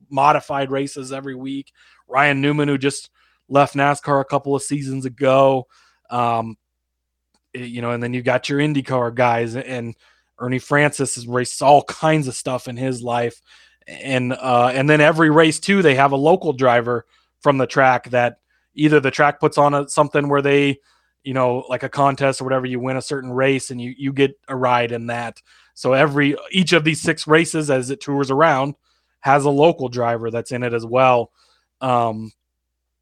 modified races every week, Ryan Newman who just left NASCAR a couple of seasons ago. Um, eh, you know, and then you got your IndyCar guys, and Ernie Francis has raced all kinds of stuff in his life, and uh, and then every race too, they have a local driver from the track that either the track puts on a, something where they, you know, like a contest or whatever, you win a certain race and you you get a ride in that. So every each of these six races, as it tours around, has a local driver that's in it as well. Um,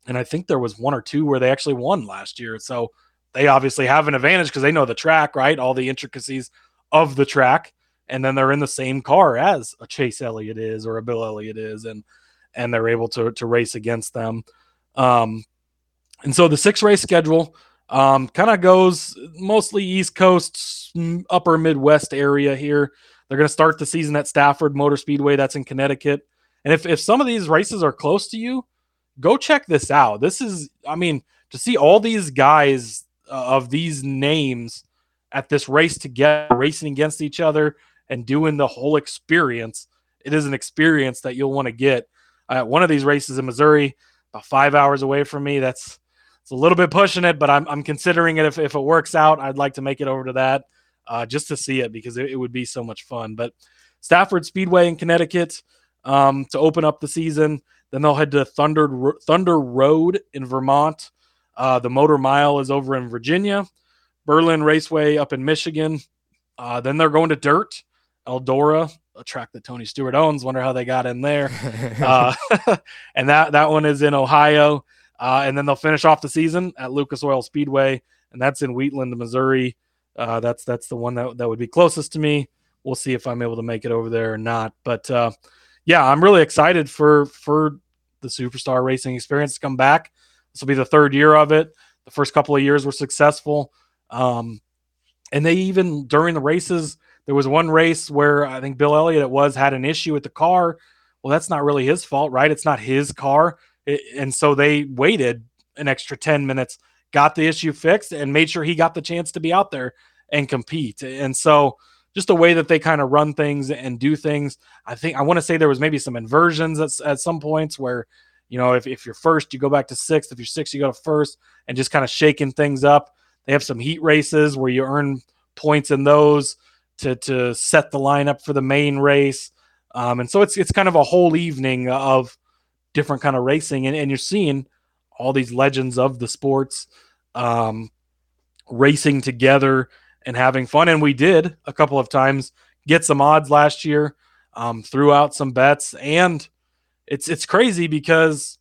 and I think there was one or two where they actually won last year. So they obviously have an advantage because they know the track, right? All the intricacies of the track, and then they're in the same car as a Chase Elliott is or a Bill Elliott is, and and they're able to to race against them. Um, and so the six race schedule um, kind of goes mostly East Coast, upper Midwest area here. They're going to start the season at Stafford Motor Speedway. That's in Connecticut. And if, if some of these races are close to you, go check this out. This is, I mean, to see all these guys uh, of these names at this race together, racing against each other and doing the whole experience, it is an experience that you'll want to get. Uh, one of these races in Missouri, about five hours away from me. That's it's a little bit pushing it, but I'm, I'm considering it. If, if it works out, I'd like to make it over to that uh, just to see it because it, it, would be so much fun. But Stafford Speedway in Connecticut um, to open up the season. Then they'll head to Thunder Thunder Road in Vermont. Uh, the Motor Mile is over in Virginia. Berlin Raceway up in Michigan. Uh, then they're going to Dirt, Eldora, a track that Tony Stewart owns. Wonder how they got in there. uh, and that that one is in Ohio. Uh, and then they'll finish off the season at Lucas Oil Speedway, and that's in Wheatland, Missouri. Uh, that's that's the one that, that would be closest to me. We'll see if I'm able to make it over there or not. But uh, yeah, I'm really excited for for the Superstar Racing experience to come back. This will be the third year of it. The first couple of years were successful, um, and they even during the races there was one race where I think Bill Elliott it was had an issue with the car. Well, that's not really his fault, right? It's not his car and so they waited an extra 10 minutes, got the issue fixed, and made sure he got the chance to be out there and compete. And so just the way that they kind of run things and do things. I think I want to say there was maybe some inversions at, at some points where, you know, if, if you're first, you go back to sixth. If you're sixth, you go to first and just kind of shaking things up. They have some heat races where you earn points in those to, to set the lineup for the main race. Um, and so it's it's kind of a whole evening of different kind of racing, and, and you're seeing all these legends of the sports um, racing together and having fun. And we did a couple of times get some odds last year, um, threw out some bets, and it's it's crazy because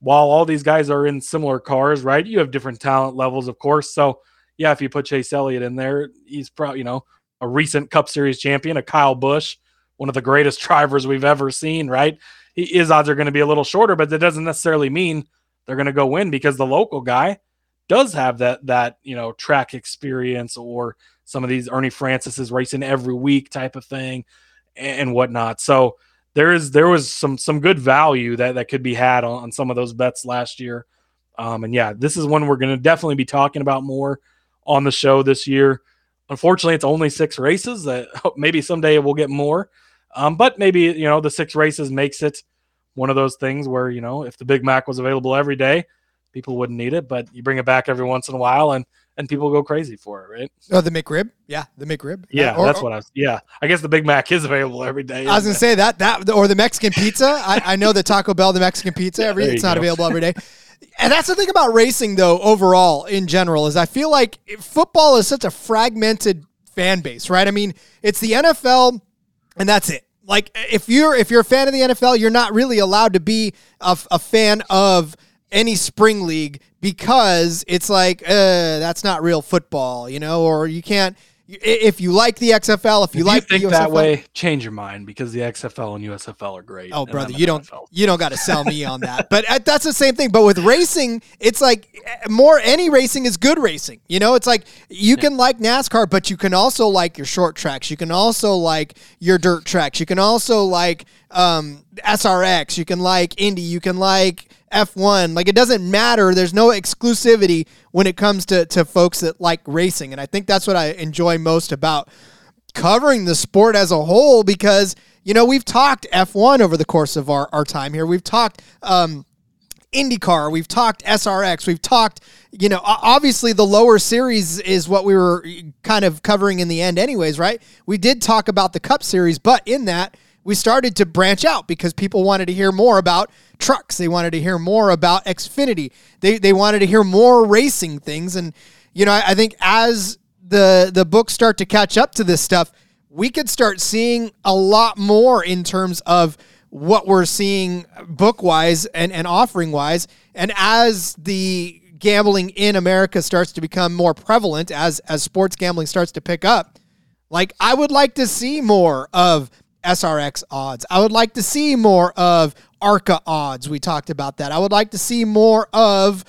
while all these guys are in similar cars, right? You have different talent levels, of course. So yeah, if you put Chase Elliott in there, he's probably you know a recent Cup Series champion, a Kyle Busch, one of the greatest drivers we've ever seen, right? his odds are going to be a little shorter, but that doesn't necessarily mean they're going to go win because the local guy does have that that you know track experience or some of these Ernie Francis is racing every week type of thing and whatnot. So there is there was some some good value that that could be had on, on some of those bets last year. Um, and yeah, this is one we're going to definitely be talking about more on the show this year. Unfortunately, it's only six races. That maybe someday we'll get more. Um, but maybe you know the six races makes it one of those things where you know if the Big Mac was available every day, people wouldn't need it. But you bring it back every once in a while, and and people go crazy for it, right? Oh, the McRib, yeah, the McRib, yeah, or, that's what I was. Yeah, I guess the Big Mac is available every day. I was gonna it? say that that or the Mexican pizza. I, I know the Taco Bell, the Mexican pizza, every it's not go. available every day. And that's the thing about racing, though. Overall, in general, is I feel like football is such a fragmented fan base, right? I mean, it's the NFL, and that's it like if you're if you're a fan of the NFL, you're not really allowed to be a, a fan of any spring league because it's like uh, that's not real football, you know, or you can't if you like the XFL, if you if like you think that way, change your mind because the XFL and USFL are great. Oh, brother, you don't NFL. you don't got to sell me on that. But uh, that's the same thing. But with racing, it's like uh, more any racing is good racing. You know, it's like you yeah. can like NASCAR, but you can also like your short tracks. You can also like your dirt tracks. You can also like um, SRX. You can like Indy. You can like F1. Like it doesn't matter. There's no exclusivity when it comes to, to folks that like racing. And I think that's what I enjoy most about covering the sport as a whole because, you know, we've talked F1 over the course of our, our time here. We've talked um, IndyCar, we've talked SRX, we've talked, you know, obviously the lower series is what we were kind of covering in the end, anyways, right? We did talk about the Cup series, but in that, we started to branch out because people wanted to hear more about trucks. They wanted to hear more about Xfinity. They, they wanted to hear more racing things. And, you know, I, I think as the, the books start to catch up to this stuff, we could start seeing a lot more in terms of what we're seeing book wise and, and offering wise. And as the gambling in America starts to become more prevalent, as as sports gambling starts to pick up, like I would like to see more of SRX odds. I would like to see more of ARCA odds. We talked about that. I would like to see more of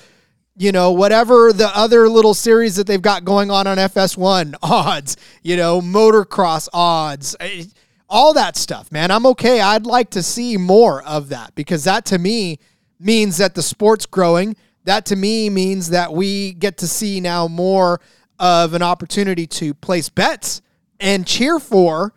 you know, whatever the other little series that they've got going on on FS1 odds, you know, motocross odds eh, all that stuff, man. I'm okay. I'd like to see more of that because that to me means that the sport's growing. That to me means that we get to see now more of an opportunity to place bets and cheer for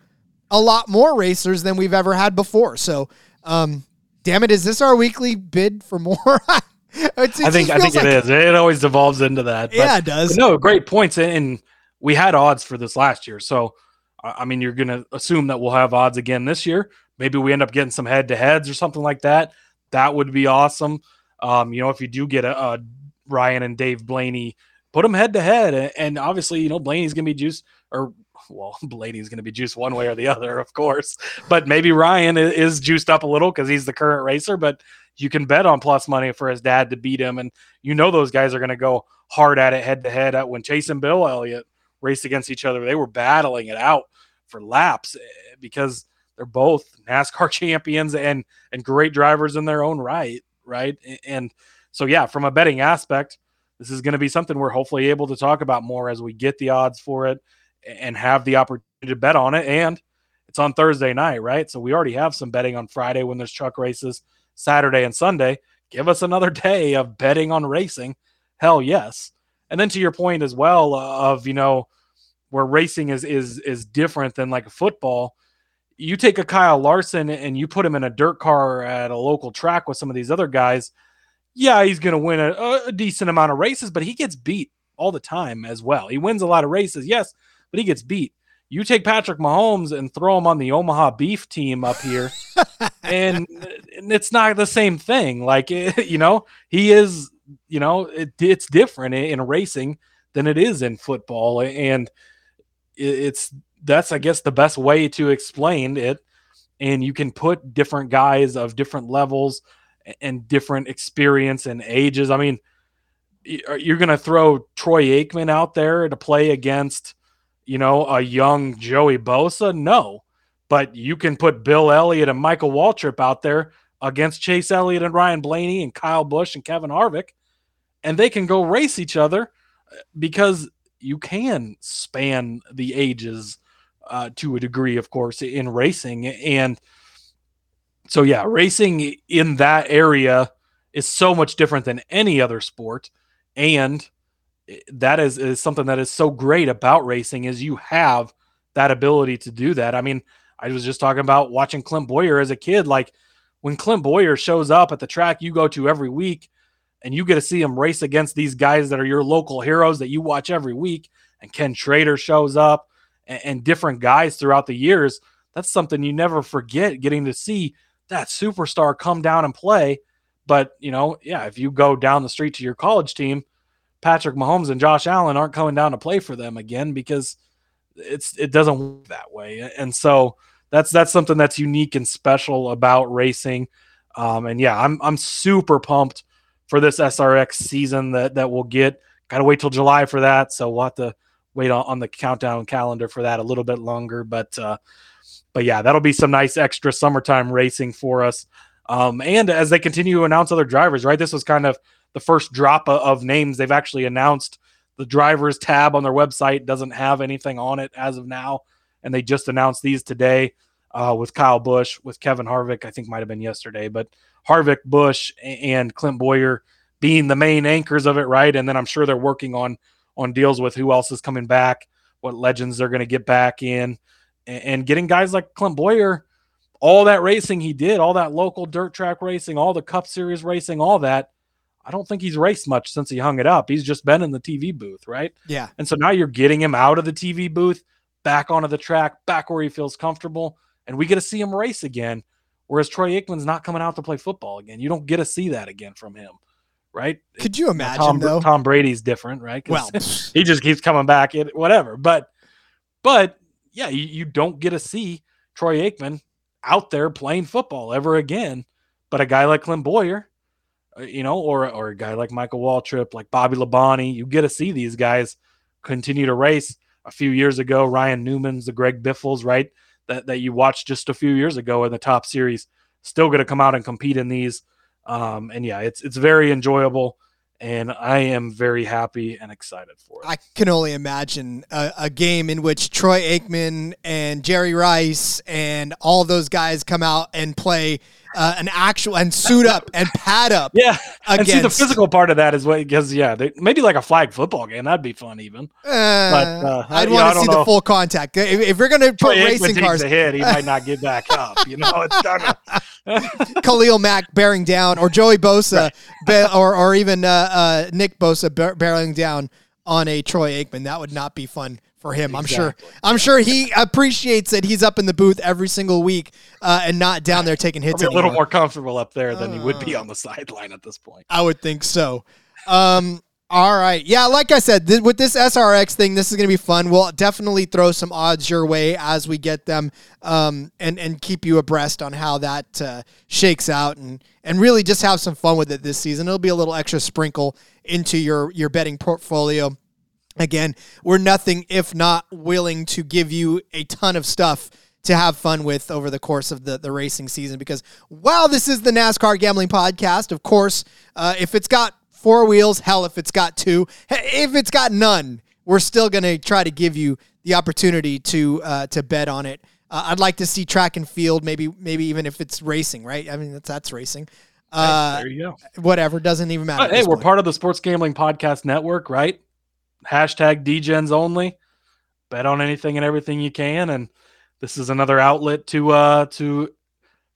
a lot more racers than we've ever had before. So, um, damn it, is this our weekly bid for more? I think I think like, it is. It always devolves into that. But, yeah, it does. No, great points. And we had odds for this last year, so I mean, you're going to assume that we'll have odds again this year. Maybe we end up getting some head to heads or something like that. That would be awesome. Um, you know, if you do get a, a Ryan and Dave Blaney, put them head to head. And obviously, you know, Blaney's going to be juiced, or well, Blaney's going to be juiced one way or the other, of course. But maybe Ryan is juiced up a little because he's the current racer. But you can bet on plus money for his dad to beat him. And you know, those guys are going to go hard at it head to head. When Chase and Bill Elliott raced against each other. They were battling it out for laps eh, because they're both NASCAR champions and and great drivers in their own right, right? And so yeah, from a betting aspect, this is going to be something we're hopefully able to talk about more as we get the odds for it and have the opportunity to bet on it and it's on Thursday night, right? So we already have some betting on Friday when there's truck races, Saturday and Sunday. Give us another day of betting on racing. Hell yes. And then to your point as well of you know where racing is is is different than like football. You take a Kyle Larson and you put him in a dirt car at a local track with some of these other guys. Yeah, he's going to win a, a decent amount of races, but he gets beat all the time as well. He wins a lot of races, yes, but he gets beat. You take Patrick Mahomes and throw him on the Omaha Beef team up here, and, and, it's not the same thing. Like eh, you know, he is you know, it, it's different in racing than it is in football, and it's that's I guess the best way to explain it. And you can put different guys of different levels and different experience and ages. I mean, you're going to throw Troy Aikman out there to play against, you know, a young Joey Bosa? No. But you can put Bill Elliott and Michael Waltrip out there against Chase Elliott and Ryan Blaney and Kyle Busch and Kevin Harvick and they can go race each other uh, because you can span the ages uh, to a degree, of course, in racing. And so, yeah, racing in that area is so much different than any other sport. And that is, is something that is so great about racing is you have that ability to do that. I mean, I was just talking about watching Clint Bowyer as a kid. Like when Clint Bowyer shows up at the track you go to every week, and you get to see him race against these guys that are your local heroes that you watch every week. And Ken Schrader shows up and, and different guys throughout the years. That's something you never forget getting to see that superstar come down and play. But, you know, yeah, if you go down the street to your college team, Patrick Mahomes and Josh Allen aren't coming down to play for them again because it's it doesn't work that way. And so that's that's something that's unique and special about racing. Um, and yeah, I'm I'm super pumped for this SRX season that that we'll get. Got to wait till July for that, so we'll have to wait on, on the countdown calendar for that a little bit longer. But uh, but yeah, that'll be some nice extra summertime racing for us. Um, and as they continue to announce other drivers, right? This was kind of the first drop of names they've actually announced. The drivers tab on their website doesn't have anything on it as of now, and they just announced these today uh, with Kyle Busch, with Kevin Harvick. I think might have been yesterday, but Harvick, Busch, and Clint Bowyer being the main anchors of it, right? And then I'm sure they're working on on deals with who else is coming back, what legends they're going to get back in, and, and, getting guys like Clint Bowyer, all that racing he did, all that local dirt track racing, all the Cup Series racing, all that. I don't think he's raced much since he hung it up. He's just been in the TV booth, right? Yeah. And so now you're getting him out of the TV booth, back onto the track, back where he feels comfortable, and we get to see him race again. Whereas Troy Aikman's not coming out to play football again. You don't get to see that again from him, right? Could you imagine Tom, though? Tom Brady's different, right? Well, he just keeps coming back whatever. But but yeah, you, you don't get to see Troy Aikman out there playing football ever again. But a guy like Clint Bowyer, you know, or or a guy like Michael Waltrip, like Bobby Labonte, you get to see these guys continue to race. A few years ago, Ryan Newman's, the Greg Biffles, right? That that you watched just a few years ago in the top series, still going to come out and compete in these. Um, and yeah, it's it's very enjoyable and I am very happy and excited for it. I can only imagine a, a game in which Troy Aikman and Jerry Rice and all those guys come out and play uh, an actual and suit up and pad up. yeah, and see the physical part of that is what because yeah, they, maybe like a flag football game that'd be fun even. Uh, uh, I'd you know, I want to see the know. full contact. If, if we're gonna Troy put Aikman racing cars, a hit, he might not get back up. You know, it's kind of Khalil Mack bearing down, or Joey Bosa, ba- or or even uh, uh, Nick Bosa barreling down on a Troy Aikman. That would not be fun for him. I'm sure. I'm sure he appreciates that he's up in the booth every single week uh, and not down there taking hits. be a little more comfortable up there than he would be on the sideline at this point. I would think so. Um, all right. Yeah, like I said, th- with this SRX thing, this is going to be fun. We'll definitely throw some odds your way as we get them um, and, and keep you abreast on how that uh, shakes out and, and really just have some fun with it this season. It'll be a little extra sprinkle into your, your betting portfolio. Again, we're nothing if not willing to give you a ton of stuff to have fun with over the course of the, the racing season because while this is the NASCAR gambling podcast, of course, uh, if it's got four wheels, hell, if it's got two, if it's got none, we're still going to try to give you the opportunity to uh, to bet on it. Uh, I'd like to see track and field, maybe maybe even if it's racing, right? I mean, that's that's racing. Uh, there you go. whatever, doesn't even matter. But hey, we're point. part of the Sports Gambling Podcast Network, right? Hashtag DGens only. Bet on anything and everything you can, and this is another outlet to uh to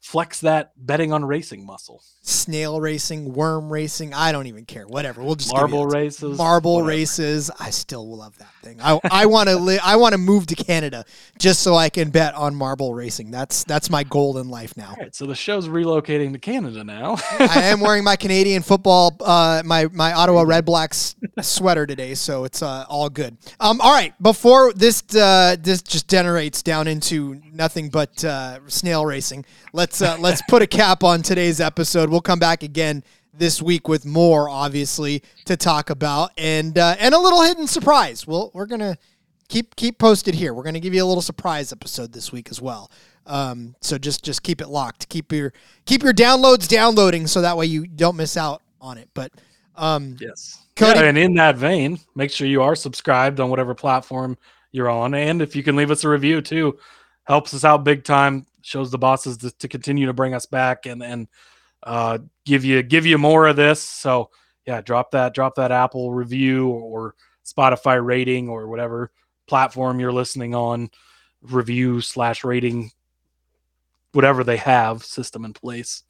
flex that betting on racing muscle. snail racing, worm racing. I don't even care. Whatever. We'll just Marble races, marble whatever. races. I still love that thing. I I want to li- I want to move to Canada just so I can bet on marble racing. That's that's my goal in life now. All right, so the show's relocating to Canada now. I am wearing my Canadian football, uh, my my Ottawa Redblacks sweater today, so it's uh, all good. Um, all right, before this uh, this just generates down into nothing but uh, snail racing, let's uh, let's put a cap on today's episode. We'll come back again this week with more, obviously, to talk about, and uh, and a little hidden surprise. Well, we're gonna keep keep posted here. We're gonna give you a little surprise episode this week as well. Um, so just just keep it locked. Keep your keep your downloads downloading so that way you don't miss out on it. But um, yes. Cody- Yeah, and in that vein, make sure you are subscribed on whatever platform you're on, and if you can leave us a review too, helps us out big time. Shows the bosses to, to continue to bring us back and and uh, give you give you more of this. So yeah, drop that drop that Apple review or Spotify rating or whatever platform you're listening on, review slash rating, whatever they have system in place.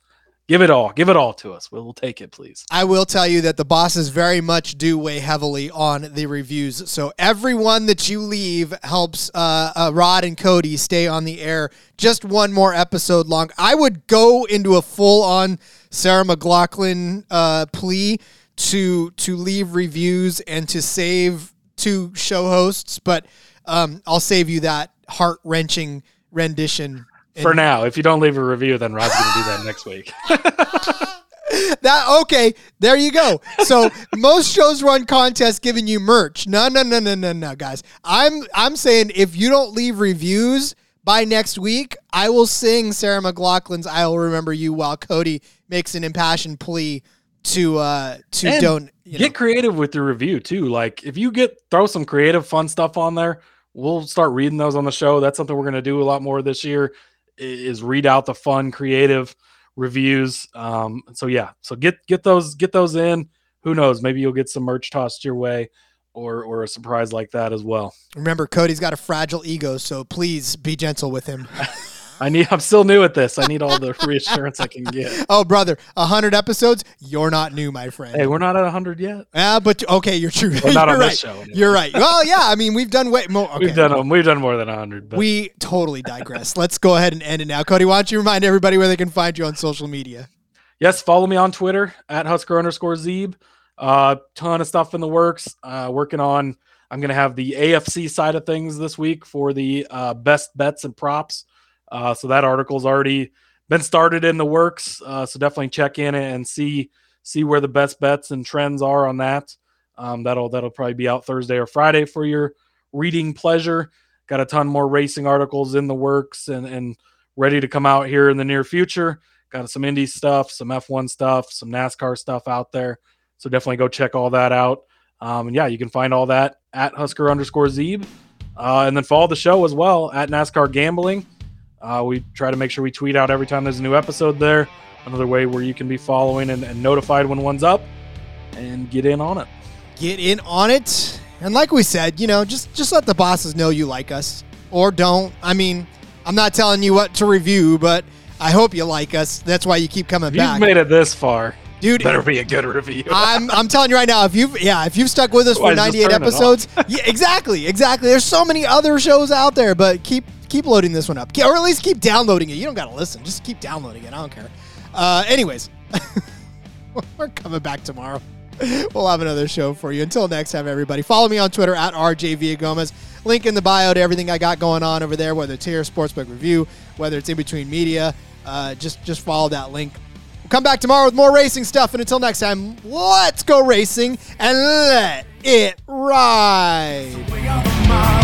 Give it all. Give it all to us. We'll, take it, please. I will tell you that the bosses very much do weigh heavily on the reviews. So everyone that you leave helps uh, uh, Rod and Cody stay on the air just one more episode long. I would go into a full on Sarah McLachlan uh, plea to to leave reviews and to save two show hosts, but um, I'll save you that heart wrenching rendition. For now, if you don't leave a review, then Rob's going to do that next week. That okay, there you go. So most shows run contests giving you merch. No, no, no, no, no, no, guys. I'm I'm saying if you don't leave reviews by next week, I will sing Sarah McLachlan's "I Will Remember You" while Cody makes an impassioned plea to uh to And don't you know, get creative with your review too. Like if you get throw some creative, fun stuff on there, we'll start reading those on the show. That's something we're going to do a lot more this year. Is read out the fun, creative reviews. Um, so yeah, so get get those get those in. Who knows? Maybe you'll get some merch tossed your way, or or a surprise like that as well. remember Cody's got a fragile ego, so please be gentle with him. I need. I'm still new at this. I need all the reassurance I can get. Oh, brother, hundred episodes. You're not new, my friend. Hey, we're not at 100 yet. Yeah, but okay, you're true. Well, not you're on right. this show. anyway. You're right. Well, yeah. I mean, we've done way more. Okay. We've done. We've done more than 100. We totally digress. Let's go ahead and end it now. Cody, why don't you remind everybody where they can find you on social media? yes, follow me on Twitter at Husker underscore Zeeb. Uh, ton of stuff in the works. Uh, working on. I'm gonna have the AFC side of things this week for the uh, best bets and props. Uh, so that article's already been started in the works. Uh, so definitely check in and see see where the best bets and trends are on that. Um, that'll that'll probably be out Thursday or Friday for your reading pleasure. Got a ton more racing articles in the works and and ready to come out here in the near future. Got some Indy stuff, some F1 stuff, some NASCAR stuff out there. So definitely go check all that out. Um, and yeah, you can find all that at Husker underscore Zeeb. Uh, and then follow the show as well at NASCAR Gambling. Uh, we try to make sure we tweet out every time there's a new episode there. Another way where you can be following and, and notified when one's up and get in on it. Get in on it, and like we said, you know, just just let the bosses know you like us or don't. I mean, I'm not telling you what to review, but I hope you like us. That's why you keep coming If back, you've made it this far, dude. better be a good review. I'm I'm telling you right now, if you've yeah, if you've stuck with us for 98 just turn it off. episodes, yeah, exactly, exactly. There's so many other shows out there, but keep keep loading this one up, or at least keep downloading it. You don't got to listen, just keep downloading it. I don't care. Uh, anyways, we're coming back tomorrow. We'll have another show for you. Until next time, everybody. Follow me on Twitter at RJ Villagomez. Link in the bio to everything I got going on over there, whether it's here, Sportsbook Review, whether it's in between media. Uh, just just follow that link. We'll come back tomorrow with more racing stuff. And until next time, let's go racing and let it ride.